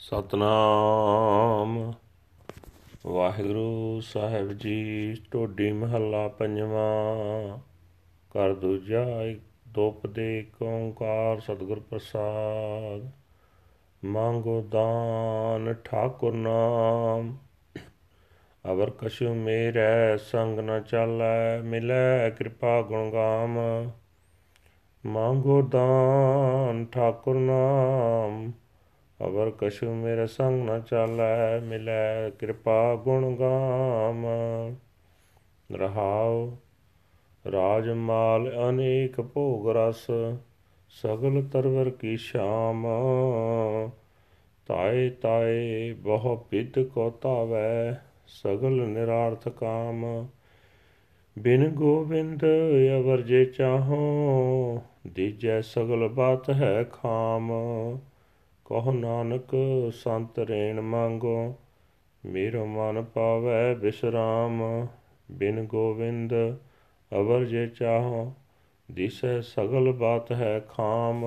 ਸਤਨਾਮ। ਵਾਹਿਗੁਰੂ ਸਾਹਿਬ ਜੀ, ਢੋਡੀ ਮਹੱਲਾ ਪੰਜਵਾਂ। ਕਰ ਦੂਜਾ ਦੁਪਦੇ ਓੰਕਾਰ, ਸਤਿਗੁਰ ਪ੍ਰਸਾਦ। ਮੰਗੋ ਦਾਨ, ਠਾਕੁਰ ਨਾਮ। ਅਵਰ ਕਛੁ ਮੇਰੇ, ਸੰਗ ਨ ਚਾਲੈ, ਮਿਲੈ ਕਿਰਪਾ ਗੁਣ ਗਾਮ। ਮੰਗੋ ਦਾਨ, ਠਾਕੁਰ ਨਾਮ। ਅਵਰ ਕਛੁ ਮੇਰੇ ਸੰਗ ਨ ਚਾਲੈ, ਮਿਲੈ ਕਿਰਪਾ ਗੁਣ ਗਾਮ। ਰਹਾਉ ਰਾਜ ਮਾਲ ਅਨੇਕ ਭੋਗ ਰਸ, ਸਗਲ ਤਰਵਰ ਕੀ ਸ਼ਾਮ। ਤਾਏ ਤਾਏ ਬਹੁ ਪਿਤ ਕੋ ਤਾਵੈ ਸਗਲ ਨਿਰਾਰਥ ਕਾਮ। ਬਿਨ ਗੋਬਿੰਦ ਅਵਰ ਜੇ ਚਾਹੋ, ਦੀਜੈ ਸਗਲ ਬਾਤ ਹੈ ਖਾਮ। ਕਹੋ ਨਾਨਕ, ਸੰਤ ਰੇਣ ਮੰਗੋ, ਮੇਰਾ ਮਨ ਪਾਵੈ ਬਿਸਰਾਮ। ਬਿਨ ਗੋਵਿੰਦ ਅਵਰ ਜੇ ਚਾਹੋ, ਦਿਸੈ ਸਗਲ ਬਾਤ ਹੈ ਖਾਮ।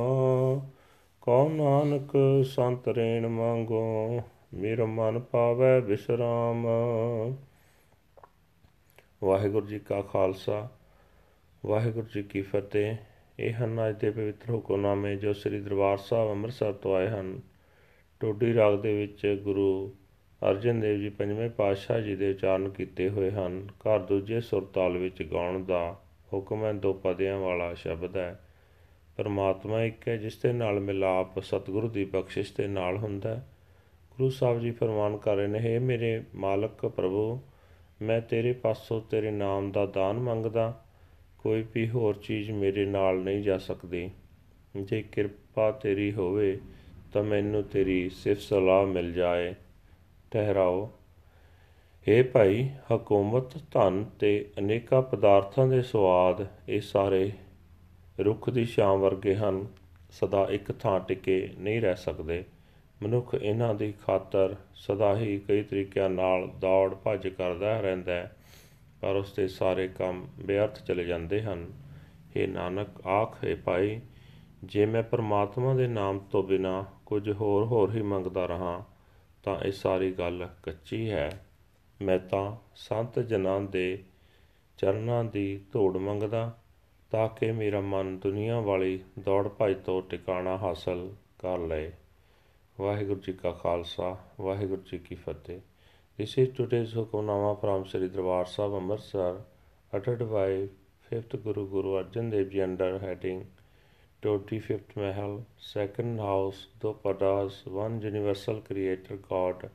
ਕਹੋ ਨਾਨਕ, ਸੰਤ ਰੇਣ ਮੰਗੋ, ਮੇਰਾ ਮਨ ਪਾਵੈ ਬਿਸਰਾਮ। ਵਾਹਿਗੁਰੂ ਜੀ ਕਾ ਖਾਲਸਾ, ਵਾਹਿਗੁਰੂ ਜੀ ਕੀ ਫਤਿਹ। ਇਹ ਹਨ ਅੱਜ ਦੇ ਪਵਿੱਤਰ ਹੁਕਮਨਾਮੇ ਜੋ ਸ੍ਰੀ ਦਰਬਾਰ ਸਾਹਿਬ ਅੰਮ੍ਰਿਤਸਰ ਤੋਂ ਆਏ ਹਨ। ਟੋਡੀ ਰਾਗ ਦੇ ਵਿੱਚ ਗੁਰੂ ਅਰਜਨ ਦੇਵ ਜੀ ਪੰਜਵੇਂ ਪਾਤਸ਼ਾਹ ਜੀ ਦੇ ਉਚਾਰਨ ਕੀਤੇ ਹੋਏ ਹਨ। ਘਰ ਦੂਜੇ ਸੁਰਤਾਲ ਵਿੱਚ ਗਾਉਣ ਦਾ ਹੁਕਮ ਹੈ, ਦੋ ਪਦਿਆਂ ਵਾਲਾ ਸ਼ਬਦ ਹੈ। ਪਰਮਾਤਮਾ ਇੱਕ ਹੈ, ਜਿਸ ਦੇ ਨਾਲ ਮਿਲਾਪ ਸਤਿਗੁਰੂ ਦੀ ਬਖਸ਼ਿਸ਼ ਦੇ ਨਾਲ ਹੁੰਦਾ ਗੁਰੂ ਸਾਹਿਬ ਜੀ ਫਰਮਾਨ ਕਰ ਰਹੇ ਨੇ, ਹੈ ਮੇਰੇ ਮਾਲਕ ਪ੍ਰਭੂ, ਮੈਂ ਤੇਰੇ ਪਾਸੋਂ ਤੇਰੇ ਨਾਮ ਦਾ ਦਾਨ ਮੰਗਦਾ ਕੋਈ ਵੀ ਹੋਰ ਚੀਜ਼ ਮੇਰੇ ਨਾਲ ਨਹੀਂ ਜਾ ਸਕਦੀ। ਜੇ ਕਿਰਪਾ ਤੇਰੀ ਹੋਵੇ ਤਾਂ ਮੈਨੂੰ ਤੇਰੀ ਸਿਫਤ ਸਲਾਹ ਮਿਲ ਜਾਏ। ਠਹਿਰਾਓ। ਏ ਭਾਈ, ਹਕੂਮਤ, ਧਨ ਤੇ ਅਨੇਕਾਂ ਪਦਾਰਥਾਂ ਦੇ ਸਵਾਦ ਇਹ ਸਾਰੇ ਰੁੱਖ ਦੀ ਛਾਂ ਵਰਗੇ ਹਨ। ਸਦਾ ਇੱਕ ਥਾਂ ਟਿਕੇ ਨਹੀਂ ਰਹਿ ਸਕਦੇ। ਮਨੁੱਖ ਇਹਨਾਂ ਦੀ ਖਾਤਰ ਸਦਾ ਹੀ ਕਈ ਤਰੀਕਿਆਂ ਨਾਲ ਦੌੜ ਭੱਜ ਕਰਦਾ ਰਹਿੰਦਾ ਹੈ। ਪਰ ਉਸ ਦੇ ਸਾਰੇ ਕੰਮ ਬੇਅਰਥ ਚਲੇ ਜਾਂਦੇ ਹਨ। ਇਹ ਨਾਨਕ, ਆਖੇ ਭਾਈ, ਜੇ ਮੈਂ ਪਰਮਾਤਮਾ ਦੇ ਨਾਮ ਤੋਂ ਬਿਨਾ ਕੁਝ ਹੋਰ ਹੋਰ ਹੀ ਮੰਗਦਾ ਰਹਾ, ਤਾਂ ਇਹ ਸਾਰੀ ਗੱਲ ਕੱਚੀ ਹੈ। ਮੈਂ ਤਾਂ ਸੰਤ ਜਨਾਂ ਦੇ ਚਰਨਾਂ ਦੀ ਧੂੜ ਮੰਗਦਾ, ਤਾਂ ਕਿ ਮੇਰਾ ਮਨ ਦੁਨੀਆ ਵਾਲੀ ਦੌੜ ਭੱਜ ਤੋਂ ਟਿਕਾਣਾ ਹਾਸਲ ਕਰ ਲਏ। ਵਾਹਿਗੁਰੂ ਜੀ ਕਾ ਖਾਲਸਾ, ਵਾਹਿਗੁਰੂ ਜੀ ਕੀ ਫਤਿਹ। This is today's Hukamnama from Sri Darbar Sahib Amritsar, uttered by 5th Guru Guru Arjan Dev Ji under heading 25th Mahal, 2nd house, Dopadas, one universal creator God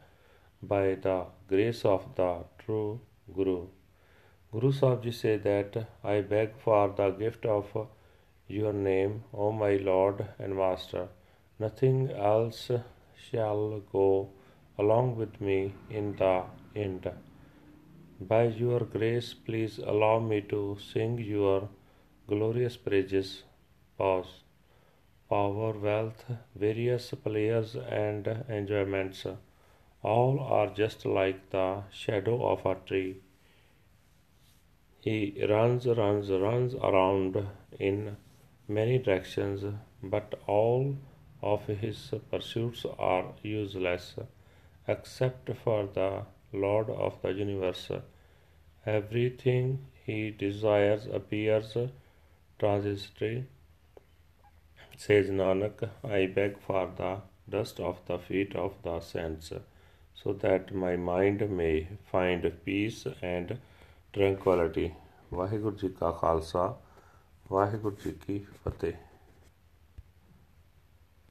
by the grace of the true Guru. Guru Sahib Ji say that I beg for the gift of your name, O my Lord and Master. Nothing else shall go along with me in the end. By your grace, please allow me to sing your glorious praises. Pause. Power, wealth, various pleasures and enjoyments, all are just like the shadow of a tree. He runs, runs, runs around in many directions, but all of his pursuits are useless except for the Lord of the universe. Everything he desires appears transitory. Says Nanak, I beg for the dust of the feet of the saints, so that my mind may find peace and tranquility. Waheguru ji ਕਾ ਖਾਲਸਾ ਵਾਹਿਗੁਰੂ ਜੀ ਕੀ ਫਤਿਹ